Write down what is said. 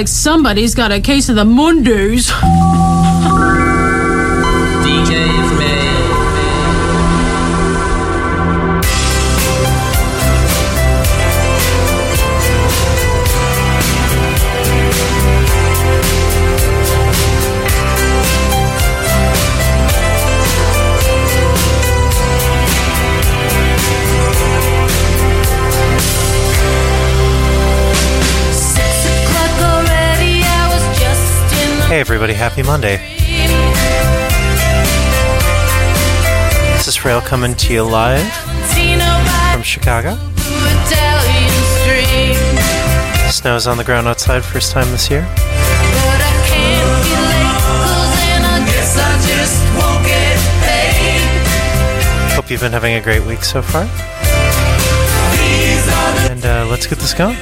like somebody's got a case of the Mondays. Everybody, happy Monday. This is Frail coming to you live from Chicago. Snow's on the ground outside first time this year. Hope you've been having a great week so far. And uh, let's get this going.